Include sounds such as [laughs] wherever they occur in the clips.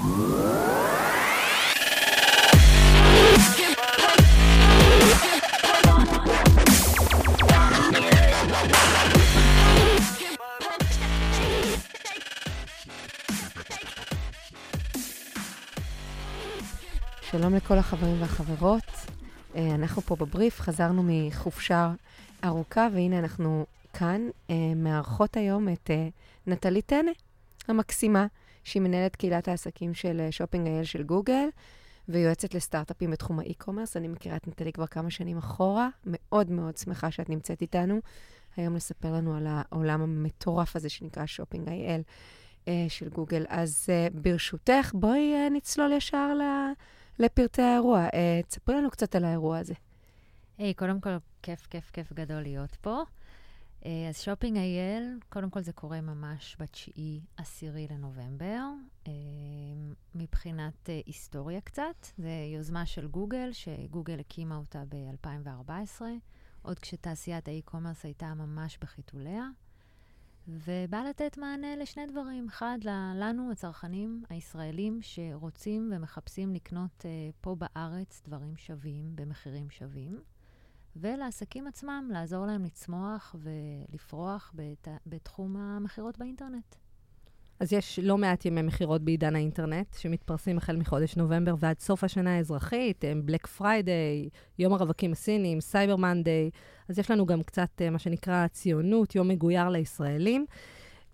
שלום לכל החברים והחברות. אה, אנחנו פה בבריף, חזרנו מחופשה ארוכה, והנה אנחנו כאן אה, מארחות היום את אה, נטלי טנא, המקסימה, שהיא מנהלת קהילת העסקים של Shopping IL של גוגל, ויועצת לסטארט-אפים בתחום ה e-commerce. אני מכירה את נטלי כבר כמה שנים אחורה, מאוד מאוד שמחה שאת נמצאת איתנו. היום לספר לנו על העולם המטורף הזה שנקרא Shopping IL של גוגל. אז ברשותך, בואי נצלול ישר. לפרטי האירוע. תספרי לנו קצת על האירוע הזה. היי, hey, קודם כל, כיף, כיף, כיף גדול להיות פה. Uh, אז Shopping IL, קודם כל זה קורה ממש בתשיעי עשירי לנובמבר. Uh, מבחינת uh, היסטוריה קצת, זה יוזמה של גוגל, שגוגל הקימה אותה ב-2014, עוד כשתעשיית ה e-commerce הייתה ממש בחיתוליה. ובא לתת מענה לשני דברים. אחד, לנו, הצרכנים הישראלים, שרוצים ומחפשים לקנות פה בארץ דברים שווים, במחירים שווים, ולעסקים עצמם, לעזור להם לצמוח ולפרוח בת, בתחום המכירות באינטרנט. אז יש לא מעט ימי מכירות בעידן האינטרנט, שמתפרסים החל מחודש נובמבר ועד סוף השנה האזרחית, הם Black Friday, יום הרווקים הסינים, Cyber Monday, אז יש לנו גם קצת אה, מה שנקרא ציונות, יום מגויר לישראלים.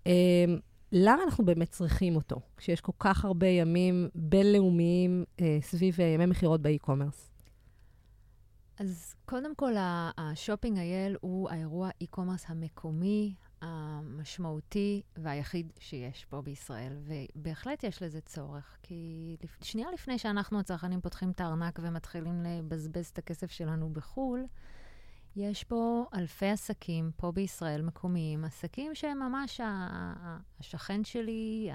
אה, למה אנחנו באמת צריכים אותו, כשיש כל כך הרבה ימים בינלאומיים אה, סביב ימי מכירות ב e-commerce? אז קודם כל, ה Shopping IL הוא האירוע e-commerce המקומי, המשמעותי והיחיד שיש פה בישראל, ובהחלט יש לזה צורך, כי שנייה לפני שאנחנו הצרכנים פותחים את הארנק ומתחילים לבזבז את הכסף שלנו בחו"ל, יש פה אלפי עסקים פה בישראל, מקומיים, עסקים שהם ממש השכן שלי,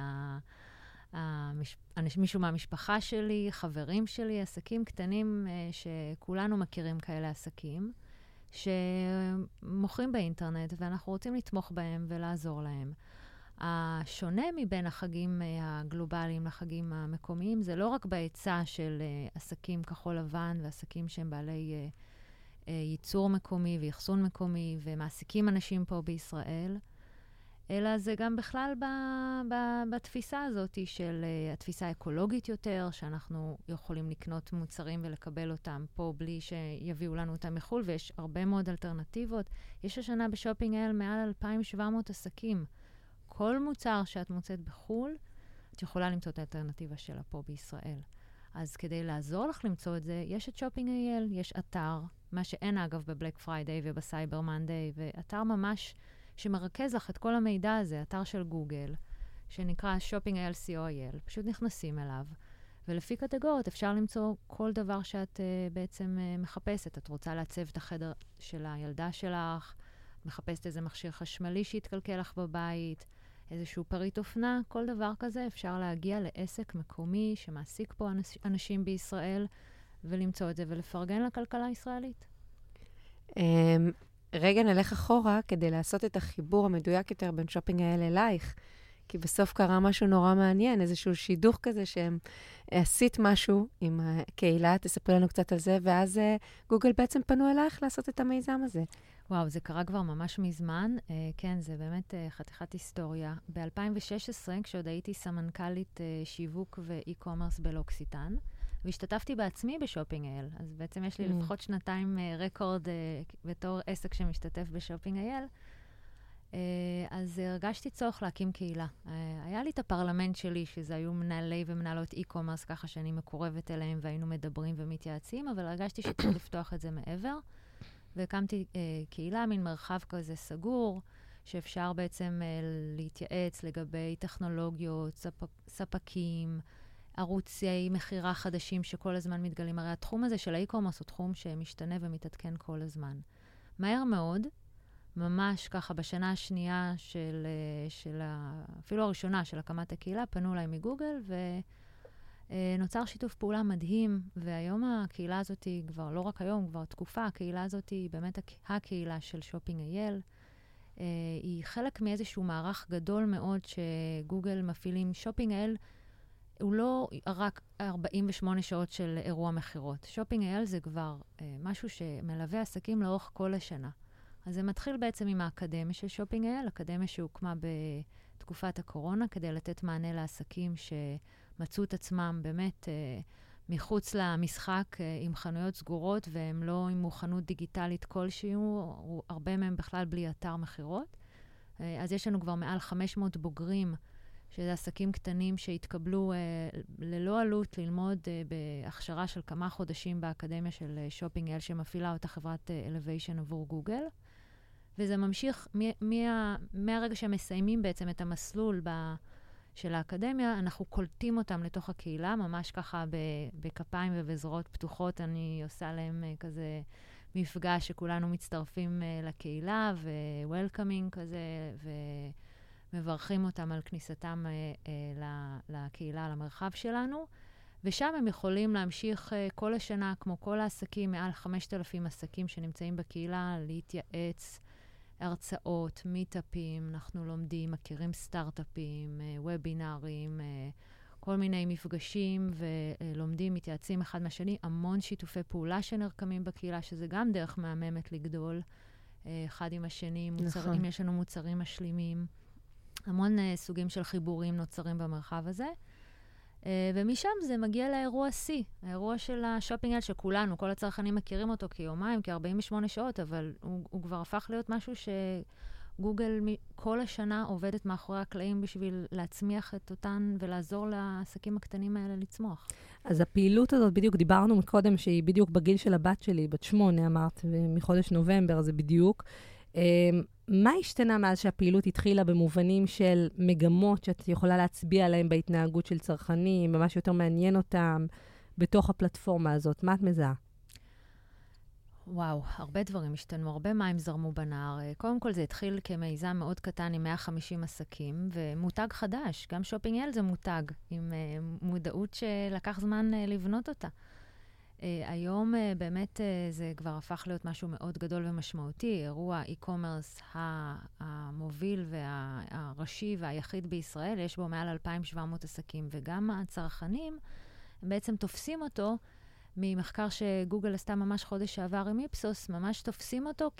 המש... מישהו מהמשפחה שלי, חברים שלי, עסקים קטנים אה, שכולנו מכירים כאלה עסקים. שמוכרים באינטרנט, ואנחנו רוצים לתמוך בהם ולעזור להם. השונה מבין החגים אה, הגלובליים לחגים המקומיים, זה לא רק בהיצע של אה, עסקים כחול לבן ועסקים שהם בעלי ייצור מקומי ואחסון מקומי ומעסיקים אנשים פה בישראל, אלא זה גם בכלל ב, ב, בתפיסה הזאת של uh, התפיסה האקולוגית יותר, שאנחנו יכולים לקנות מוצרים ולקבל אותם פה בלי שיביאו לנו אותם מחו"ל, ויש הרבה מאוד אלטרנטיבות. יש השנה ב Shopping IL מעל 2,700 עסקים. כל מוצר שאת מוצאת בחו"ל, את יכולה למצוא את האלטרנטיבה שלה פה בישראל. אז כדי לעזור לך למצוא את זה, יש את Shopping IL, יש אתר, מה שאין אגב ב Black Friday וב Cyber Monday, ואתר ממש... שמרכז לך את כל המידע הזה, אתר של גוגל, שנקרא Shopping LCOIL. פשוט נכנסים אליו, ולפי קטגוריות אפשר למצוא כל דבר שאת uh, בעצם uh, מחפשת. את רוצה לעצב את החדר של הילדה שלך, מחפשת איזה מכשיר חשמלי שהתקלקל לך בבית, איזשהו פריט אופנה, כל דבר כזה אפשר להגיע לעסק מקומי שמעסיק פה אנש, אנשים בישראל, ולמצוא את זה ולפרגן לכלכלה הישראלית. אמ, רגע נלך אחורה כדי לעשות את החיבור המדויק יותר בין שופינג האלה אלייך. כי בסוף קרה משהו נורא מעניין, איזשהו שידוך כזה שהם עשית משהו עם הקהילה, תספרי לנו קצת על זה, ואז uh, גוגל בעצם פנו אלייך לעשות את המיזם הזה. וואו, זה קרה כבר ממש מזמן. Uh, כן, זה באמת uh, חתיכת היסטוריה. ב-2016, כשעוד הייתי סמנכ"לית uh, שיווק ואי-קומרס בלוקסיטן, והשתתפתי בעצמי ב Shopping IL. אז בעצם יש לי mm. לפחות שנתיים uh, record uh, בתור עסק שמשתתף ב Shopping IL. Uh, אז הרגשתי צורך להקים קהילה. Uh, היה לי את הפרלמנט שלי, שזה היו מנהלי ומנהלות e-commerce, ככה שאני מקורבת אליהם והיינו מדברים ומתייעצים, אבל הרגשתי שצריך [coughs] לפתוח את זה מעבר. והקמתי uh, קהילה, מין מרחב כזה סגור, שאפשר בעצם uh, להתייעץ לגבי טכנולוגיות, ספק, ספקים, ערוצי מכירה חדשים שכל הזמן מתגלים. הרי התחום הזה של ה e-commerce הוא תחום שמשתנה ומתעדכן כל הזמן. מהר מאוד, ממש ככה בשנה השנייה של, אה, של ה, אפילו הראשונה של הקמת הקהילה, פנו אליי מגוגל ונוצר שיתוף פעולה מדהים, והיום הקהילה הזאת היא כבר, לא רק היום, כבר תקופה, הקהילה הזאת היא באמת הקהילה של Shopping IL. אה, היא חלק מאיזשהו מערך גדול מאוד שגוגל מפעילים. Shopping IL הוא לא רק 48 שעות של אירוע מכירות. Shopping IL זה כבר אה, משהו שמלווה עסקים לאורך כל השנה. אז זה מתחיל בעצם עם האקדמיה של Shopping IL, אקדמיה שהוקמה בתקופת הקורונה כדי לתת מענה לעסקים שמצאו את עצמם באמת אה, מחוץ למשחק אה, עם חנויות סגורות והם לא עם מוכנות דיגיטלית כלשהי, הרבה מהם בכלל בלי אתר מכירות. אה, אז יש לנו כבר מעל 500 בוגרים, שזה עסקים קטנים שהתקבלו אה, ללא עלות ללמוד אה, בהכשרה של כמה חודשים באקדמיה של אה, שופינג אל, שמפעילה אותה חברת אה, עבור גוגל. וזה ממשיך מה, מהרגע שהם מסיימים בעצם את המסלול ב, של האקדמיה, אנחנו קולטים אותם לתוך הקהילה, ממש ככה בכפיים ובזרועות פתוחות. אני עושה להם uh, כזה מפגש שכולנו מצטרפים uh, לקהילה, ו-welcoming כזה, ומברכים אותם על כניסתם uh, uh, לקהילה, למרחב שלנו. ושם הם יכולים להמשיך uh, כל השנה, כמו כל העסקים, מעל 5,000 עסקים שנמצאים בקהילה, להתייעץ, הרצאות, מיטאפים, אנחנו לומדים, מכירים סטארט-אפים, אה, וובינארים, אה, כל מיני מפגשים ולומדים, מתייעצים אחד מהשני, המון שיתופי פעולה שנרקמים בקהילה, שזה גם דרך מהממת לגדול אה, אחד עם השני, מוצר, נכון. אם יש לנו מוצרים משלימים. המון סוגים של חיבורים נוצרים במרחב הזה. אה, ומשם זה מגיע לאירוע שיא, האירוע של השופינג שכולנו, כל הצרכנים מכירים אותו כיומיים, כ-48 שעות, אבל הוא, הוא כבר הפך להיות משהו שגוגל כל השנה עובדת מאחורי הקלעים בשביל להצמיח את אותן ולעזור לעסקים הקטנים האלה לצמוח. אז הפעילות הזאת, בדיוק דיברנו מקודם, שהיא בדיוק בגיל של הבת שלי, בת שמונה, אמרת, מחודש נובמבר, זה בדיוק. אמ, מה השתנה מאז שהפעילות התחילה במובנים של מגמות שאת יכולה להצביע עליהן בהתנהגות של צרכנים, ומה שיותר מעניין אותם בתוך הפלטפורמה הזאת? מה את מזהה? וואו, הרבה דברים השתנו, הרבה מים זרמו בנהר. קודם כל, זה התחיל כמיזם מאוד קטן עם 150 עסקים, ומותג חדש. גם שופינג אל זה מותג, עם uh, מודעות שלקח זמן uh, לבנות אותה. Uh, היום uh, באמת uh, זה כבר הפך להיות משהו מאוד גדול ומשמעותי, אירוע e-commerce המוביל והראשי והיחיד בישראל, יש בו מעל 2,700 עסקים, וגם הצרכנים בעצם תופסים אותו, ממחקר שגוגל עשתה ממש חודש שעבר עם איפסוס, ממש תופסים אותו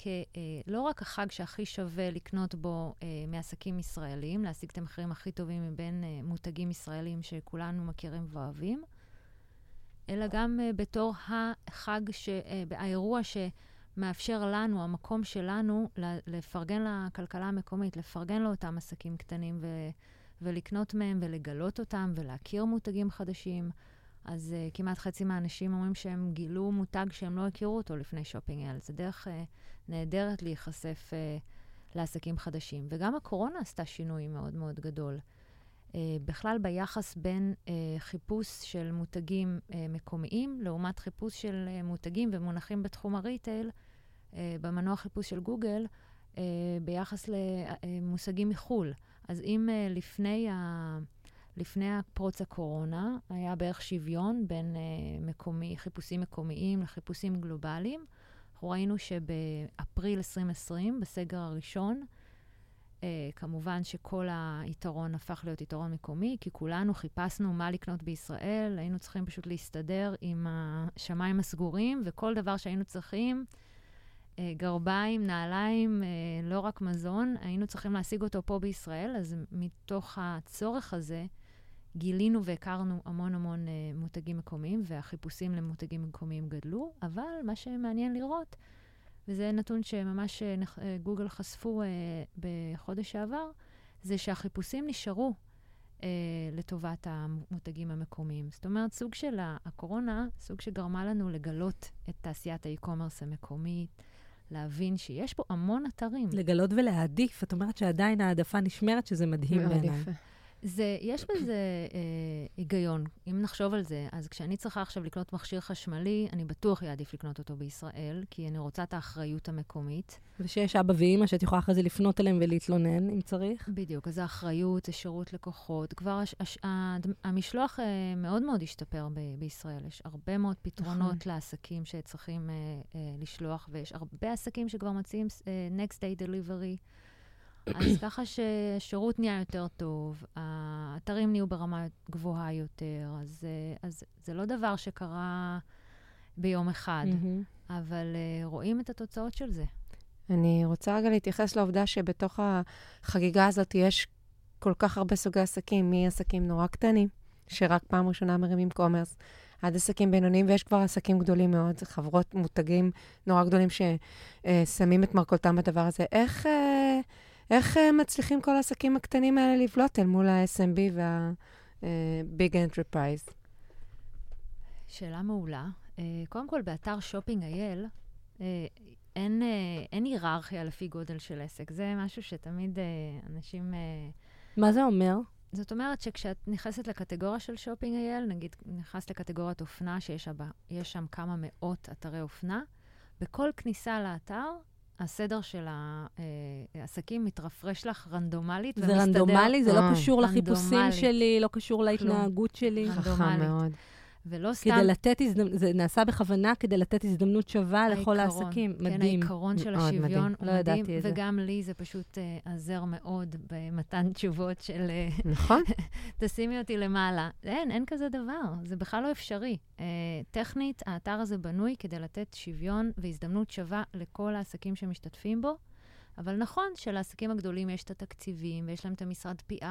כלא רק החג שהכי שווה לקנות בו מעסקים ישראלים, להשיג את המחירים הכי טובים מבין מותגים ישראלים שכולנו מכירים ואוהבים, אלא גם uh, בתור החג, ש, uh, האירוע שמאפשר לנו, המקום שלנו, לפרגן לכלכלה המקומית, לפרגן לאותם עסקים קטנים ו, ולקנות מהם ולגלות אותם ולהכיר מותגים חדשים. אז uh, כמעט חצי מהאנשים אומרים שהם גילו מותג שהם לא הכירו אותו לפני שופינג אל. זה דרך uh, נהדרת להיחשף uh, לעסקים חדשים. וגם הקורונה עשתה שינוי מאוד מאוד גדול. אה, בכלל ביחס בין אה, חיפוש של מותגים אה, מקומיים לעומת חיפוש של מותגים ומונחים בתחום הריטייל, במנוע חיפוש של גוגל, ביחס למושגים מחו"ל. אז אם לפני, ה, לפני פרוץ הקורונה היה בערך שוויון בין מקומי, חיפושים מקומיים לחיפושים גלובליים, אנחנו ראינו שבאפריל 2020, בסגר הראשון, כמובן שכל היתרון הפך להיות יתרון מקומי, כי כולנו חיפשנו מה לקנות בישראל, היינו צריכים פשוט להסתדר עם השמיים הסגורים, וכל דבר שהיינו צריכים, uh, גרביים, נעליים, uh, לא רק מזון, היינו צריכים להשיג אותו פה בישראל, אז מתוך הצורך הזה, גילינו והכרנו המון המון מותגים מקומיים, והחיפושים למותגים מקומיים גדלו, אבל מה שמעניין לראות, וזה נתון שממש אה, אה, גוגל חשפו אה, בחודש שעבר, זה שהחיפושים נשארו אה, לטובת המותגים המקומיים. זאת אומרת, סוג של הקורונה, סוג שגרמה לנו לגלות את תעשיית האי-קומרס המקומית, להבין שיש פה המון אתרים. לגלות ולהעדיף. את אומרת שעדיין העדפה נשמרת, שזה מדהים בעיניי. זה, יש בזה אה, היגיון. אם נחשוב על זה, אז כשאני צריכה עכשיו לקנות מכשיר חשמלי, אני בטוח אעדיף לקנות אותו בישראל, כי אני רוצה את האחריות המקומית. ושיש אבא ואימא שאת יכולה אחרי זה לפנות אליהם ולהתלונן, אם צריך. בדיוק, אז האחריות, זה שירות לקוחות. כבר הש, הש, הש, המשלוח אה, מאוד מאוד השתפר ב, בישראל. יש הרבה מאוד פתרונות נכון. לעסקים שצריכים אה, אה, לשלוח, ויש הרבה עסקים שכבר מציעים אה, Next Day Delivery. אז [coughs] ככה ששירות נהיה יותר טוב, האתרים נהיו ברמה גבוהה יותר, אז, אה, אז זה לא דבר שקרה ביום אחד, Mm-hmm. אבל אה, רואים את התוצאות של זה. אני רוצה רגע להתייחס לעובדה שבתוך החגיגה הזאת יש כל כך הרבה סוגי עסקים, מעסקים נורא קטנים, שרק פעם ראשונה מרימים קומרס, עד עסקים בינוניים, ויש כבר עסקים גדולים מאוד, חברות מותגים נורא גדולים ששמים את מרכולתם בדבר הזה. איך, אה, איך אה, מצליחים כל העסקים הקטנים האלה לבלוט אל מול ה-SMB וה-Big Enterprise? שאלה מעולה. אה, קודם כל, באתר Shopping IL, אה, אין, אה, אין היררכיה לפי גודל של עסק. זה משהו שתמיד אה, אנשים... אה, מה זה אומר? זאת אומרת שכשאת נכנסת לקטגוריה של Shopping IL, נגיד נכנסת לקטגוריית אופנה, שיש שם, יש שם כמה מאות אתרי אופנה, בכל כניסה לאתר, הסדר של העסקים מתרפרש לך רנדומלית זה ומסתדר. רנדומלי? זה לא אה, קשור לחיפושים. שלי, לא קשור להתנהגות שלי? חכם מאוד. ולא סתם... כדי לתת הזדמנות, זה נעשה בכוונה כדי לתת הזדמנות שווה לכל העיקרון, העסקים. כן, מדהים. העיקרון של מאוד מדהים. השוויון הוא לא מדהים, ידעתי את זה. וגם לי זה פשוט uh, עזר מאוד במתן תשובות של uh, נכון? [laughs] תשימי אותי למעלה. אין, אין כזה דבר, זה בכלל לא אפשרי. Uh, טכנית, האתר הזה בנוי כדי לתת שוויון והזדמנות שווה לכל העסקים שמשתתפים בו, אבל נכון שלעסקים הגדולים יש את התקציבים, ויש להם את המשרד PR,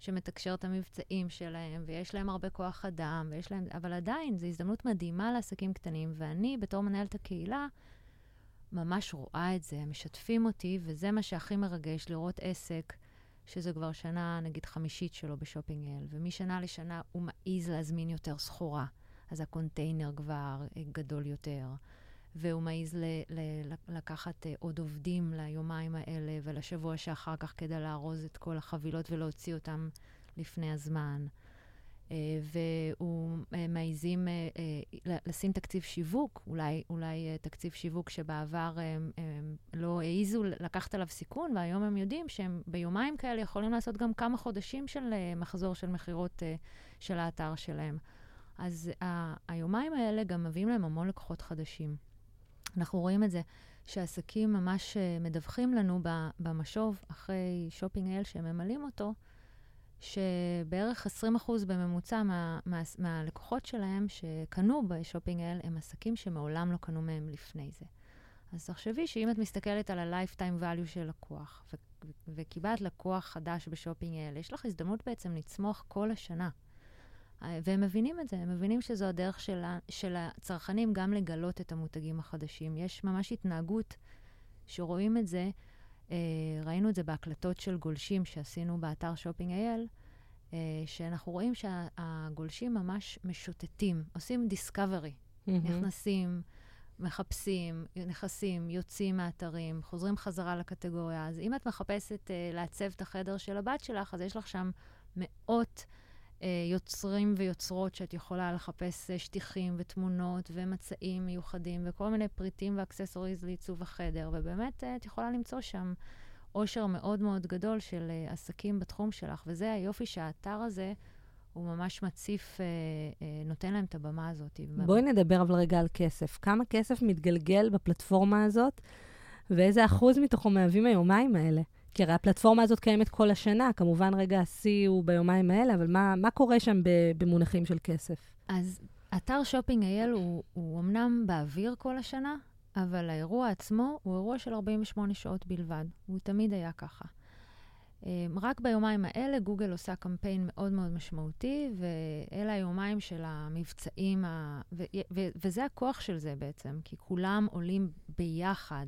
שמתקשר את המבצעים שלהם, ויש להם הרבה כוח אדם, ויש להם... אבל עדיין, זו הזדמנות מדהימה לעסקים קטנים, ואני, בתור מנהלת הקהילה, ממש רואה את זה, משתפים אותי, וזה מה שהכי מרגש, לראות עסק, שזה כבר שנה, נגיד, חמישית שלו ב Shopping IL, ומשנה לשנה הוא מעז להזמין יותר סחורה, אז הקונטיינר כבר אה, גדול יותר. והוא מעז ל- ל- לקחת uh, עוד עובדים ליומיים האלה ולשבוע שאחר כך כדי לארוז את כל החבילות ולהוציא אותם לפני הזמן. Uh, והוא uh, מעזים לשים תקציב שיווק, אולי, אולי uh, תקציב שיווק שבעבר הם, הם לא העזו לקחת עליו סיכון, והיום הם יודעים שהם ביומיים כאלה יכולים לעשות גם כמה חודשים של uh, מחזור של מכירות uh, של האתר שלהם. אז uh, היומיים האלה גם מביאים להם המון לקוחות חדשים. אנחנו רואים את זה שעסקים ממש uh, מדווחים לנו במשוב, אחרי Shopping IL שהם ממלאים אותו, שבערך 20% בממוצע מה, מה, מהלקוחות שלהם שקנו ב Shopping IL הם עסקים שמעולם לא קנו מהם לפני זה. אז תחשבי שאם את מסתכלת על ה-lifetime value של לקוח, ו- ו- וקיבלת לקוח חדש ב Shopping IL, יש לך הזדמנות בעצם לצמוח כל השנה. והם מבינים את זה, הם מבינים שזו הדרך של, ה, של הצרכנים גם לגלות את המותגים החדשים. יש ממש התנהגות שרואים את זה, אה, ראינו את זה בהקלטות של גולשים שעשינו באתר שופינג IL, אה, שאנחנו רואים שהגולשים ממש משוטטים, עושים discovery, Mm-hmm. נכנסים, מחפשים, נכנסים, יוצאים מהאתרים, חוזרים חזרה לקטגוריה. אז אם את מחפשת אה, לעצב את החדר של הבת שלך, אז יש לך שם מאות... אה, יוצרים ויוצרות שאת יכולה לחפש אה, שטיחים ותמונות ומצעים מיוחדים וכל מיני פריטים ו accessories לעיצוב החדר, ובאמת אה, את יכולה למצוא שם עושר מאוד מאוד גדול של עסקים בתחום שלך, וזה היופי שהאתר הזה... הוא ממש מציף, אה, אה, נותן להם את הבמה הזאת. בואי נדבר אבל רגע על כסף. כמה כסף מתגלגל בפלטפורמה הזאת, ואיזה אחוז מתוכו מהווים היומיים האלה? כי הרי הפלטפורמה הזאת קיימת כל השנה, כמובן רגע השיא הוא ביומיים האלה, אבל מה, מה קורה שם במונחים של כסף? אז אתר שופינג אייל הוא, הוא אמנם באוויר כל השנה, אבל האירוע עצמו הוא אירוע של 48 שעות בלבד. הוא תמיד היה ככה. אמ, רק ביומיים האלה גוגל עושה קמפיין מאוד מאוד משמעותי, ואלה היומיים של המבצעים, ה... ו... ו... וזה הכוח של זה בעצם, כי כולם עולים ביחד.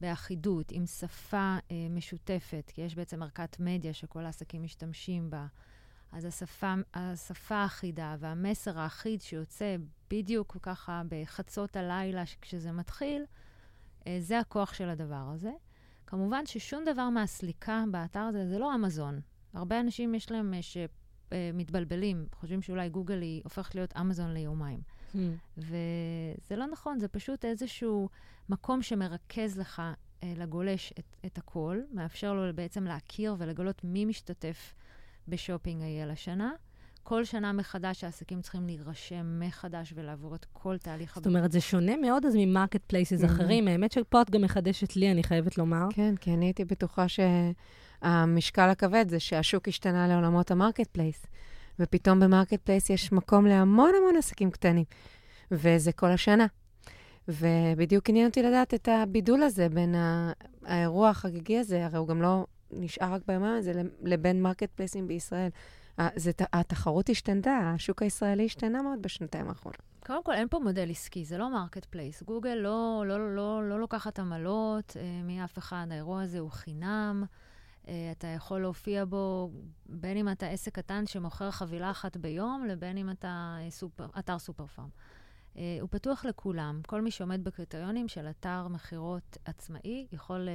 באחידות, עם שפה אה, משותפת, כי יש בעצם ערכת מדיה שכל העסקים משתמשים בה. אז השפה, השפה האחידה והמסר האחיד שיוצא בדיוק ככה בחצות הלילה כשזה מתחיל, אה, זה הכוח של הדבר הזה. כמובן ששום דבר מהסליקה באתר הזה זה לא אמזון. הרבה אנשים יש להם אה, שמתבלבלים, חושבים שאולי גוגל היא הופכת להיות אמזון ליומיים. Hmm. וזה לא נכון, זה פשוט איזשהו מקום שמרכז לך, אה, לגולש, את, את הכל, מאפשר לו בעצם להכיר ולגלות מי משתתף בשופינג IL השנה. כל שנה מחדש העסקים צריכים להירשם מחדש ולעבור את כל תהליך זאת אומרת, זה שונה מאוד אז מ marketplaces אחרים. האמת שפה את גם מחדשת לי, אני חייבת לומר. כן, כי אני הייתי בטוחה שהמשקל הכבד זה שהשוק השתנה לעולמות ה marketplace, ופתאום ב marketplace יש מקום להמון המון עסקים קטנים, וזה כל השנה. ובדיוק עניין אותי לדעת את הבידול הזה בין האירוע החגיגי הזה, הרי הוא גם לא נשאר רק ביומיים הזה, לבין marketplace ים בישראל. זה, התחרות השתנתה, השוק הישראלי השתנה מאוד בשנתיים האחרונות. קודם כל, אין פה מודל עסקי, זה לא marketplace. גוגל לא, לא, לא, לא, לא לוקחת עמלות אה, מאף אחד, האירוע הזה הוא חינם. אה, אתה יכול להופיע בו, בין אם אתה עסק קטן שמוכר חבילה אחת ביום, לבין אם אתה אה, סופר, אתר סופר פארם. Uh, הוא פתוח לכולם. כל מי שעומד בקריטריונים של אתר מכירות עצמאי יכול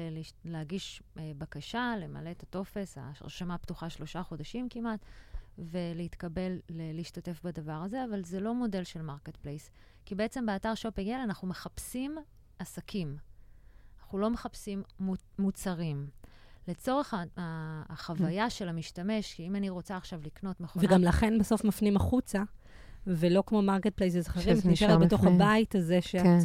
להגיש בקשה, למלא את הטופס, ההרשמה פתוחה שלושה חודשים כמעט, ולהתקבל להשתתף בדבר הזה, אבל זה לא מודל של marketplace. כי בעצם באתר שופינג IL אנחנו מחפשים עסקים. אנחנו לא מחפשים מוצרים. לצורך החוויה של המשתמש, כי אם אני רוצה עכשיו לקנות מכונה... וגם לכן בסוף מפנים החוצה. ולא כמו marketplaces אחרים, את נשארת בתוך הבית הזה שאת כן.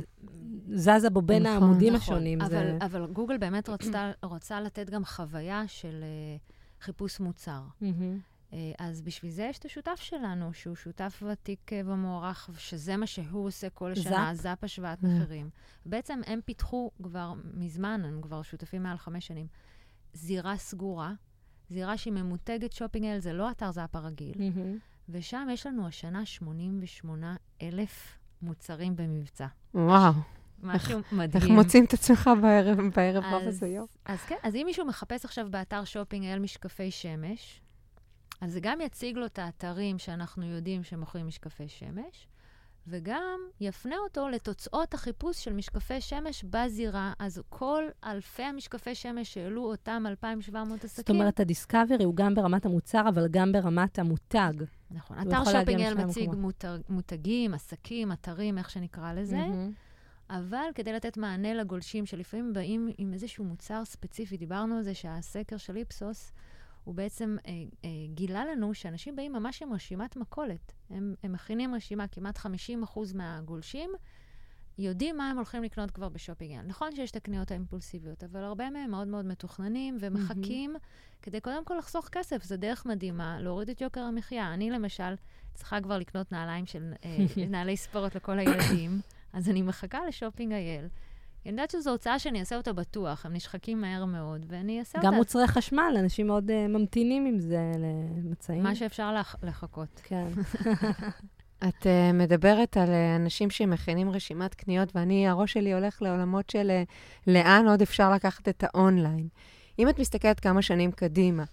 זזה בו בין נכון, העמודים נכון. השונים. אבל, זה... אבל גוגל באמת רצתה, רוצה לתת גם חוויה של uh, חיפוש מוצר. Uh, אז בשביל זה יש את השותף שלנו, שהוא שותף ותיק uh, ומוערך, שזה מה שהוא עושה כל השנה, זאפ, זאפ השוואת mm-hmm. מחירים. בעצם הם פיתחו כבר מזמן, הם כבר שותפים מעל חמש שנים, זירה סגורה, זירה שהיא ממותגת שופינג אל, זה לא אתר זאפ הרגיל. Mm-hmm. ושם יש לנו השנה 88 אלף מוצרים במבצע. וואו. משהו איך, מדהים. איך מוצאים את עצמך בערב, בערב רב הזה יום? אז כן, אז אם מישהו מחפש עכשיו באתר שופינג אל משקפי שמש, אז זה גם יציג לו את האתרים שאנחנו יודעים שמוכרים משקפי שמש, וגם יפנה אותו לתוצאות החיפוש של משקפי שמש בזירה. אז כל אלפי המשקפי שמש שהעלו אותם 2,700 עסקים... זאת אומרת, הדיסקאברי הוא גם ברמת המוצר, אבל גם ברמת המותג. נכון. אתר שופינגל מציג מותג, מותגים, עסקים, אתרים, איך שנקרא לזה. Mm-hmm. אבל כדי לתת מענה לגולשים שלפעמים באים עם איזשהו מוצר ספציפי, דיברנו על זה שהסקר של איפסוס, הוא בעצם אה, אה, גילה לנו שאנשים באים ממש עם רשימת מכולת. הם, הם מכינים רשימה, כמעט 50% מהגולשים יודעים מה הם הולכים לקנות כבר בשופינג. נכון שיש את הקניות האימפולסיביות, אבל הרבה מהם מאוד מאוד מתוכננים ומחכים mm-hmm. כדי קודם כל לחסוך כסף. זו דרך מדהימה להוריד את יוקר המחיה. אני למשל צריכה כבר לקנות נעליים של, אה, [laughs] נעלי ספורט לכל הילדים, אז אני מחכה לשופינג אייל. אני יודעת שזו הוצאה שאני אעשה אותה בטוח, הם נשחקים מהר מאוד, ואני אעשה גם אותה. גם מוצרי חשמל, אנשים מאוד uh, ממתינים עם זה למצעים. מה שאפשר לח- לחכות. כן. [laughs] את uh, מדברת על uh, אנשים שמכינים רשימת קניות, ואני, הראש שלי הולך לעולמות של uh, לאן עוד אפשר לקחת את האונליין. אם את מסתכלת כמה שנים קדימה,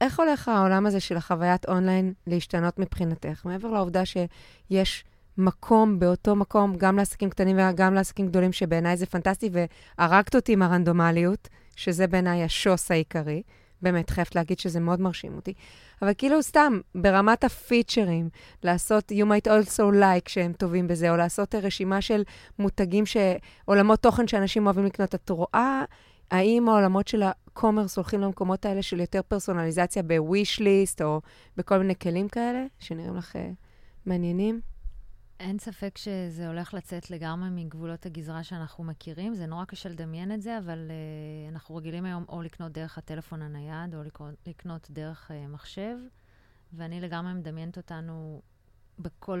איך הולך העולם הזה של החוויית אונליין להשתנות מבחינתך? מעבר לעובדה שיש מקום באותו מקום, גם לעסקים קטנים וגם לעסקים גדולים, שבעיניי זה פנטסטי, והרגת אותי עם הרנדומליות, שזה בעיניי השוס העיקרי. באמת, חייבת להגיד שזה מאוד מרשים אותי. אבל כאילו סתם, ברמת הפיצ'רים, לעשות you might also like שהם טובים בזה, או לעשות רשימה של מותגים, ש... עולמות תוכן שאנשים אוהבים לקנות. את רואה האם העולמות של הקומרס הולכים למקומות האלה של יותר פרסונליזציה ב-wish list, או בכל מיני כלים כאלה, שנראים לך uh, מעניינים? אין ספק שזה הולך לצאת לגמרי מגבולות הגזרה שאנחנו מכירים. זה נורא קשה לדמיין את זה, אבל uh, אנחנו רגילים היום או לקנות דרך הטלפון הנייד, או לקנות, לקנות דרך uh, מחשב, ואני לגמרי מדמיינת אותנו בכל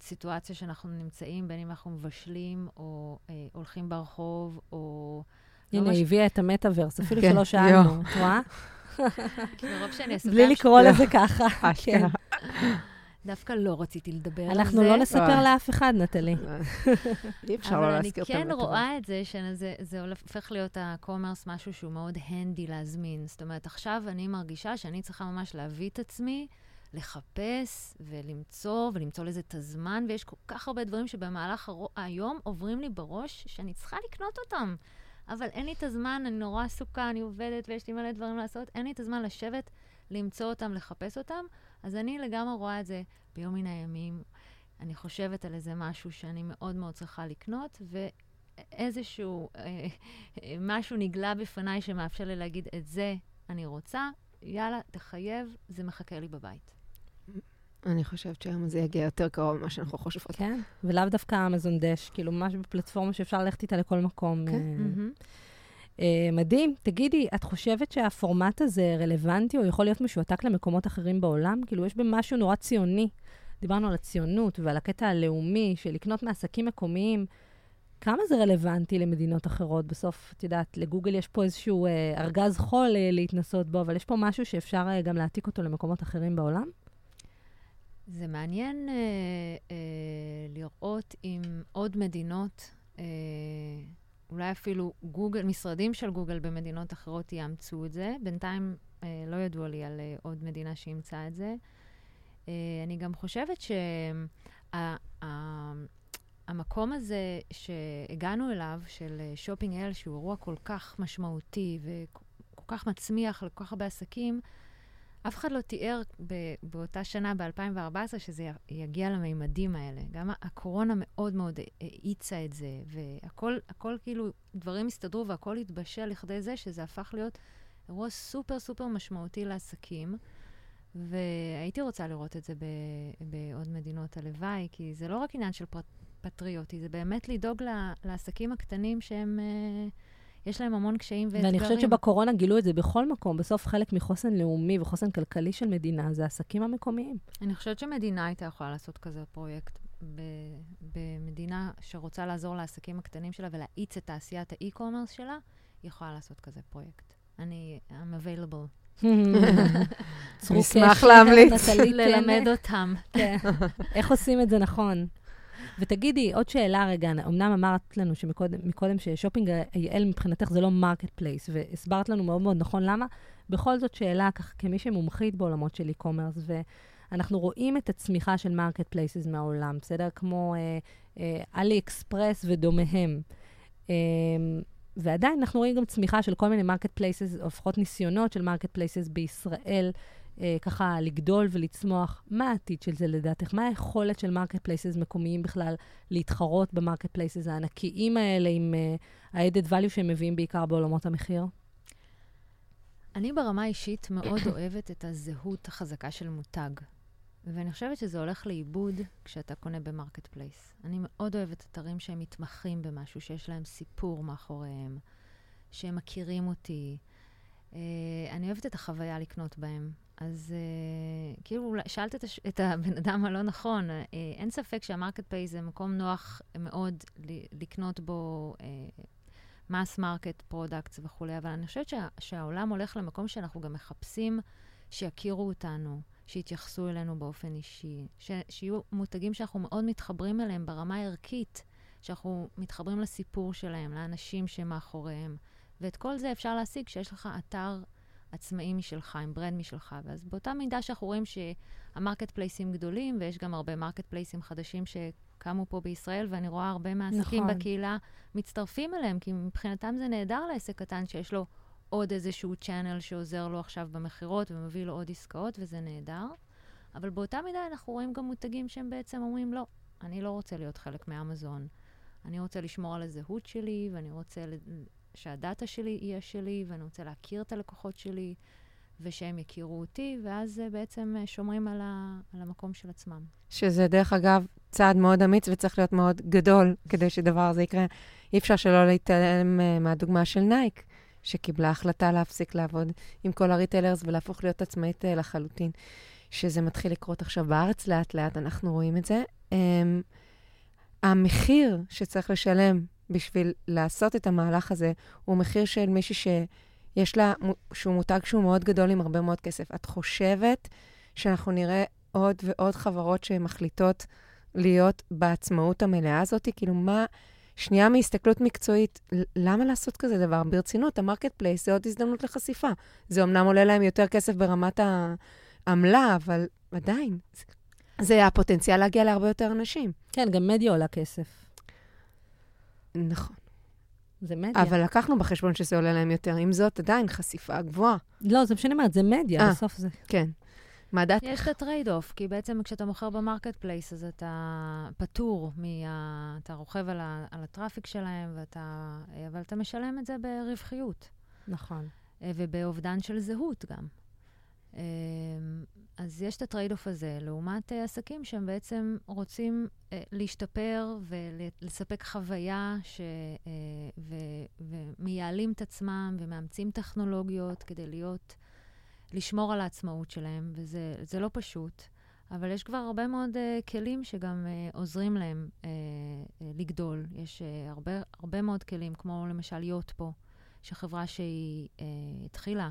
סיטואציה שאנחנו נמצאים, בין אם אנחנו מבשלים, או uh, הולכים ברחוב, או... הנה, היא הביאה את המטאוורס, אפילו כן, שלא שאלנו, את רואה? [laughs] בלי לקרוא לזה ככה. כן. דווקא לא רציתי לדבר על זה. אנחנו לא נספר לאף אחד, נטלי. [laughs] אי אפשר לא להזכיר את זה. אבל אני כן רואה את זה, שזה הופך להיות הקומרס משהו שהוא מאוד הנדי להזמין. זאת אומרת, עכשיו אני מרגישה שאני צריכה ממש להביא את עצמי, לחפש ולמצוא, ולמצוא לזה את הזמן, ויש כל כך הרבה דברים שבמהלך היום עוברים לי בראש, שאני צריכה לקנות אותם. אבל אין לי את הזמן, אני נורא עסוקה, אני עובדת ויש לי מלא דברים לעשות, אין לי את הזמן לשבת, למצוא אותם, לחפש אותם. אז אני לגמרי רואה את זה ביום מן הימים. אני חושבת על איזה משהו שאני מאוד מאוד צריכה לקנות, ואיזשהו אה, אה, משהו נגלה בפניי שמאפשר לי להגיד, את זה אני רוצה, יאללה, תחייב, זה מחכה לי בבית. אני חושבת שהיום זה יגיע יותר קרוב ממה שאנחנו חושבות. כן, ולאו דווקא אמזון דש, כאילו ממש בפלטפורמה שאפשר ללכת איתה לכל מקום. כן. אה, מדהים. תגידי, את חושבת שהפורמט הזה רלוונטי או יכול להיות משועתק למקומות אחרים בעולם? כאילו, יש במשהו נורא ציוני. דיברנו על הציונות ועל הקטע הלאומי של לקנות מעסקים מקומיים. כמה זה רלוונטי למדינות אחרות? בסוף, את יודעת, לגוגל יש פה איזשהו אה, ארגז חול אה, להתנסות בו, אבל יש פה משהו שאפשר אה, גם להעתיק אותו למקומות אחרים בעולם? זה מעניין אה, אה, לראות אם עוד מדינות, אה, אולי אפילו גוגל, משרדים של גוגל במדינות אחרות יאמצו את זה. בינתיים אה, לא ידוע לי על אה, עוד מדינה שאימצה את זה. אה, אני גם חושבת שהמקום הזה שהגענו אליו, של אה, שופינג אל, שהוא אירוע כל כך משמעותי וכל כך מצמיח לכל כך הרבה עסקים, אף אחד לא תיאר ב- באותה שנה, ב-2014, שזה יגיע למימדים האלה. גם הקורונה מאוד מאוד האיצה את זה, והכל הכל כאילו, דברים הסתדרו והכל התבשל לכדי זה שזה הפך להיות אירוע סופר סופר משמעותי לעסקים. והייתי רוצה לראות את זה ב- בעוד מדינות הלוואי, כי זה לא רק עניין של פרט, פטריוטי, זה באמת לדאוג ל- לעסקים הקטנים שהם, אה, יש להם המון קשיים ואתגרים. ואני חושבת שבקורונה גילו את זה בכל מקום. בסוף חלק מחוסן לאומי וחוסן כלכלי של מדינה זה העסקים המקומיים. אני חושבת שמדינה הייתה יכולה לעשות כזה פרויקט. ב- במדינה שרוצה לעזור לעסקים הקטנים שלה ולהאיץ את תעשיית האי-קומרס שלה, היא יכולה לעשות כזה פרויקט. אני, I'm available. [laughs] [laughs] צרו נשמח להמליץ. נטלי [laughs] ללמד. אותם. כן. איך עושים את זה נכון? ותגידי, עוד שאלה רגע, אמנם אמרת לנו שמקודם מקודם ששופינג IL מבחינתך זה לא marketplace, והסברת לנו מאוד מאוד נכון למה. בכל זאת שאלה, ככה, כמי שמומחית בעולמות של e-commerce, ואנחנו רואים את הצמיחה של marketplaces מהעולם, בסדר? כמו אלי אקספרס ודומיהם. אה, ועדיין אנחנו רואים גם צמיחה של כל מיני marketplaces, או לפחות ניסיונות של marketplaces בישראל, אה, ככה לגדול ולצמוח. מה העתיד של זה לדעתך? מה היכולת של marketplaces מקומיים בכלל להתחרות ב marketplaces הענקיים האלה עם uh, ה-added value שהם מביאים בעיקר בעולמות המחיר? אני ברמה האישית מאוד [coughs] אוהבת את הזהות החזקה של מותג. ואני חושבת שזה הולך לאיבוד כשאתה קונה ב marketplace. אני מאוד אוהבת אתרים שהם מתמחים במשהו, שיש להם סיפור מאחוריהם, שהם מכירים אותי. Uh, אני אוהבת את החוויה לקנות בהם. אז uh, כאילו, שאלת את, הש... את הבן אדם הלא נכון. Uh, אין ספק שה marketplace זה מקום נוח מאוד לקנות בו mass market products וכולי, אבל אני חושבת שה... שהעולם הולך למקום שאנחנו גם מחפשים שיכירו אותנו, שיתייחסו אלינו באופן אישי, ש... שיהיו מותגים שאנחנו מאוד מתחברים אליהם ברמה הערכית, שאנחנו מתחברים לסיפור שלהם, לאנשים שמאחוריהם. ואת כל זה אפשר להשיג כשיש לך אתר עצמאי משלך, עם brand משלך. ואז באותה מידה שאנחנו רואים שה marketplace ים גדולים, ויש גם הרבה marketplace ים חדשים שקמו פה בישראל, ואני רואה הרבה מהעסקים נכון. בקהילה מצטרפים אליהם, כי מבחינתם זה נהדר לעסק קטן שיש לו עוד איזשהו צ'אנל שעוזר לו עכשיו במכירות ומביא לו עוד עסקאות, וזה נהדר. אבל באותה מידה אנחנו רואים גם מותגים שהם בעצם אומרים, לא, אני לא רוצה להיות חלק מאמזון. אני רוצה לשמור על הזהות שלי, ואני רוצה שהדאטה שלי יהיה שלי, ואני רוצה להכיר את הלקוחות שלי, ושהם יכירו אותי, ואז אה, בעצם אה, שומרים על, ה, על המקום של עצמם. שזה, דרך אגב, צעד מאוד אמיץ וצריך להיות מאוד גדול כדי שדבר הזה יקרה. אי אפשר שלא להתעלם אה, מהדוגמה של נייק, שקיבלה החלטה להפסיק לעבוד עם כל ה retailers ולהפוך להיות עצמאית לחלוטין. שזה מתחיל לקרות עכשיו בארץ לאט-לאט, אנחנו רואים את זה. אמ, המחיר שצריך לשלם בשביל לעשות את המהלך הזה הוא מחיר של מישהי שיש לה, שהוא מותג שהוא מאוד גדול עם הרבה מאוד כסף. את חושבת שאנחנו נראה עוד ועוד חברות שמחליטות להיות בעצמאות המלאה הזאת? כאילו, מה... שנייה מהסתכלות מקצועית, למה לעשות כזה דבר? ברצינות, ה marketplace זה עוד הזדמנות לחשיפה. זה אמנם עולה להם יותר כסף ברמת העמלה, אבל עדיין, זה הפוטנציאל להגיע להרבה יותר אנשים. כן, גם מדיה עולה כסף. נכון. זה מדיה. אבל לקחנו בחשבון שזה עולה להם יותר. עם זאת, עדיין חשיפה גבוהה. לא, זה מה שאני אומרת, זה מדיה, אה. בסוף זה... כן. מה דעתך? יש את ה trade-off, כי בעצם כשאתה מוכר ב marketplace, אז אתה פטור, מה... אתה רוכב על, ה... על ה traffic שלהם, ואתה... אבל אתה משלם את זה ברווחיות, נכון. אה, ובאובדן של זהות גם. אז יש את ה trade-off הזה, לעומת uh, עסקים שהם בעצם רוצים uh, להשתפר ולספק חוויה ש, uh, ו, ומייעלים את עצמם ומאמצים טכנולוגיות כדי להיות, לשמור על העצמאות שלהם, וזה לא פשוט. אבל יש כבר הרבה מאוד כלים שגם עוזרים להם לגדול. יש הרבה, הרבה מאוד כלים, כמו למשל יוטפו, שחברה שהיא התחילה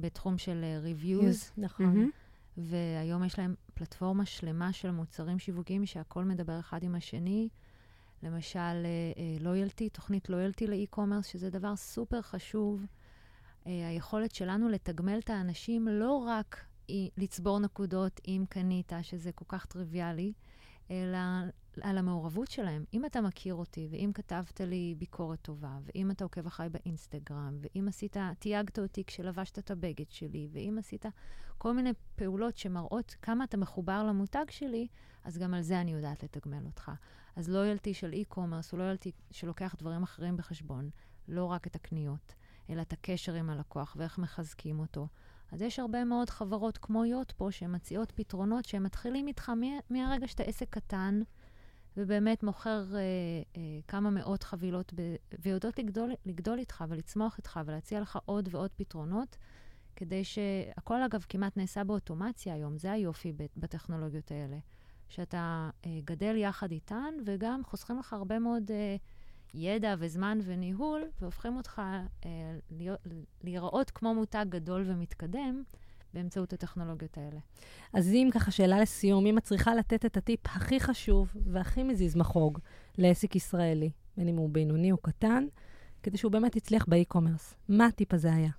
בתחום של uh, reviews. נכון. והיום יש להם פלטפורמה שלמה של מוצרים שיווקיים שהכל מדבר אחד עם השני. למשל, לויאלטי, uh, תוכנית לויאלטי לאי-קומרס, שזה דבר סופר חשוב. היכולת שלנו לתגמל את האנשים לא רק לצבור נקודות אם קנית, שזה כל כך טריוויאלי, אלא על המעורבות שלהם. אם אתה מכיר אותי, ואם כתבת לי ביקורת טובה, ואם אתה עוקב אחריי באינסטגרם, ואם עשית, תייגת אותי כשלבשת את הבגד שלי, ואם עשית כל מיני פעולות שמראות כמה אתה מחובר למותג שלי, אז גם על זה אני יודעת לתגמל אותך. אז לויאלטי של אי-קומרס הוא לויאלטי שלוקח דברים אחרים בחשבון, לא רק את הקניות, אלא את הקשר עם הלקוח ואיך מחזקים אותו. אז יש הרבה מאוד חברות כמו יוט פה שמציעות פתרונות שהם מתחילים איתך מהרגע שאתה עסק קטן, ובאמת מוכר אה, אה, כמה מאות חבילות, ב, ויודעות לגדול, לגדול איתך ולצמוח איתך ולהציע לך עוד ועוד פתרונות, כדי שהכל, אגב, כמעט נעשה באוטומציה היום, זה היופי בטכנולוגיות האלה. שאתה אה, גדל יחד איתן, וגם חוסכים לך הרבה מאוד אה, ידע וזמן וניהול, והופכים אותך אה, להיות, להיראות כמו מותג גדול ומתקדם. באמצעות הטכנולוגיות האלה. אז אם ככה, שאלה לסיום, אם את צריכה לתת את הטיפ הכי חשוב והכי מזיז מחוג לעסק ישראלי, בין אם הוא בינוני או קטן, כדי שהוא באמת יצליח באי-קומרס, מה הטיפ הזה היה?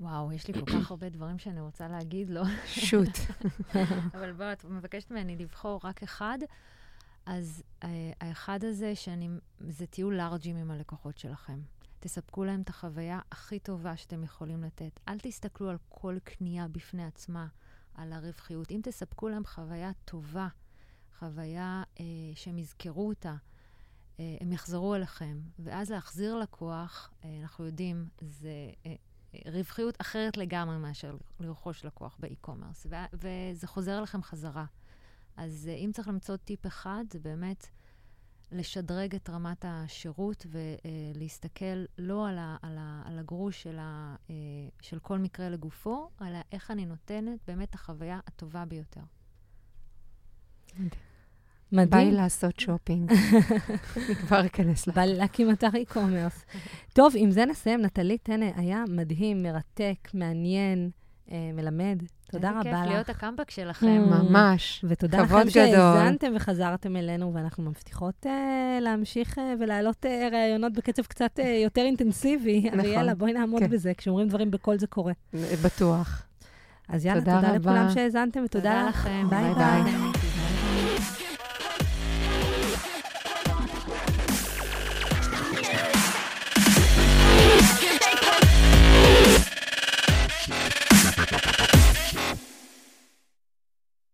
וואו, יש לי כל כך הרבה דברים שאני רוצה להגיד לו. שוט. [laughs] אבל בוא, את מבקשת ממני לבחור רק אחד. אז אה, האחד הזה, שאני, זה תהיו לארג'ים עם הלקוחות שלכם. תספקו להם את החוויה הכי טובה שאתם יכולים לתת. אל תסתכלו על כל קנייה בפני עצמה, על הרווחיות. אם תספקו להם חוויה טובה, חוויה אה, שהם יזכרו אותה, אה, הם יחזרו אליכם. ואז להחזיר לקוח, אה, אנחנו יודעים, זה אה, רווחיות אחרת לגמרי מאשר לרכוש לקוח באי-קומרס, וזה חוזר לכם חזרה. אז אה, אם צריך למצוא טיפ אחד, זה באמת לשדרג את רמת השירות ולהסתכל לא על, ה, על, ה, על הגרוש של, ה, אה, של כל מקרה לגופו, אלא איך אני נותנת באמת את החוויה הטובה ביותר. מדהים. בא לי לעשות שופינג. [laughs] אני כבר אכנס לה. בא לי להקים אתר e-commerce. טוב, עם זה נסיים. נטלי טנא, היה מדהים, מרתק, מעניין, אה, מלמד. תודה רבה לך. איזה כיף להיות הקמבק שלכם. ממש. ותודה לכם שהאזנתם וחזרתם אלינו, ואנחנו מבטיחות uh, להמשיך uh, ולהעלות uh, ראיונות בקצב קצת uh, יותר אינטנסיבי. נכון. ויאללה, בואי נעמוד כן. בזה. כשאומרים דברים בקול זה קורה. בטוח. אז יאללה, תודה, תודה לכולם שהאזנתם, ותודה לכם. ביי ביי. ביי.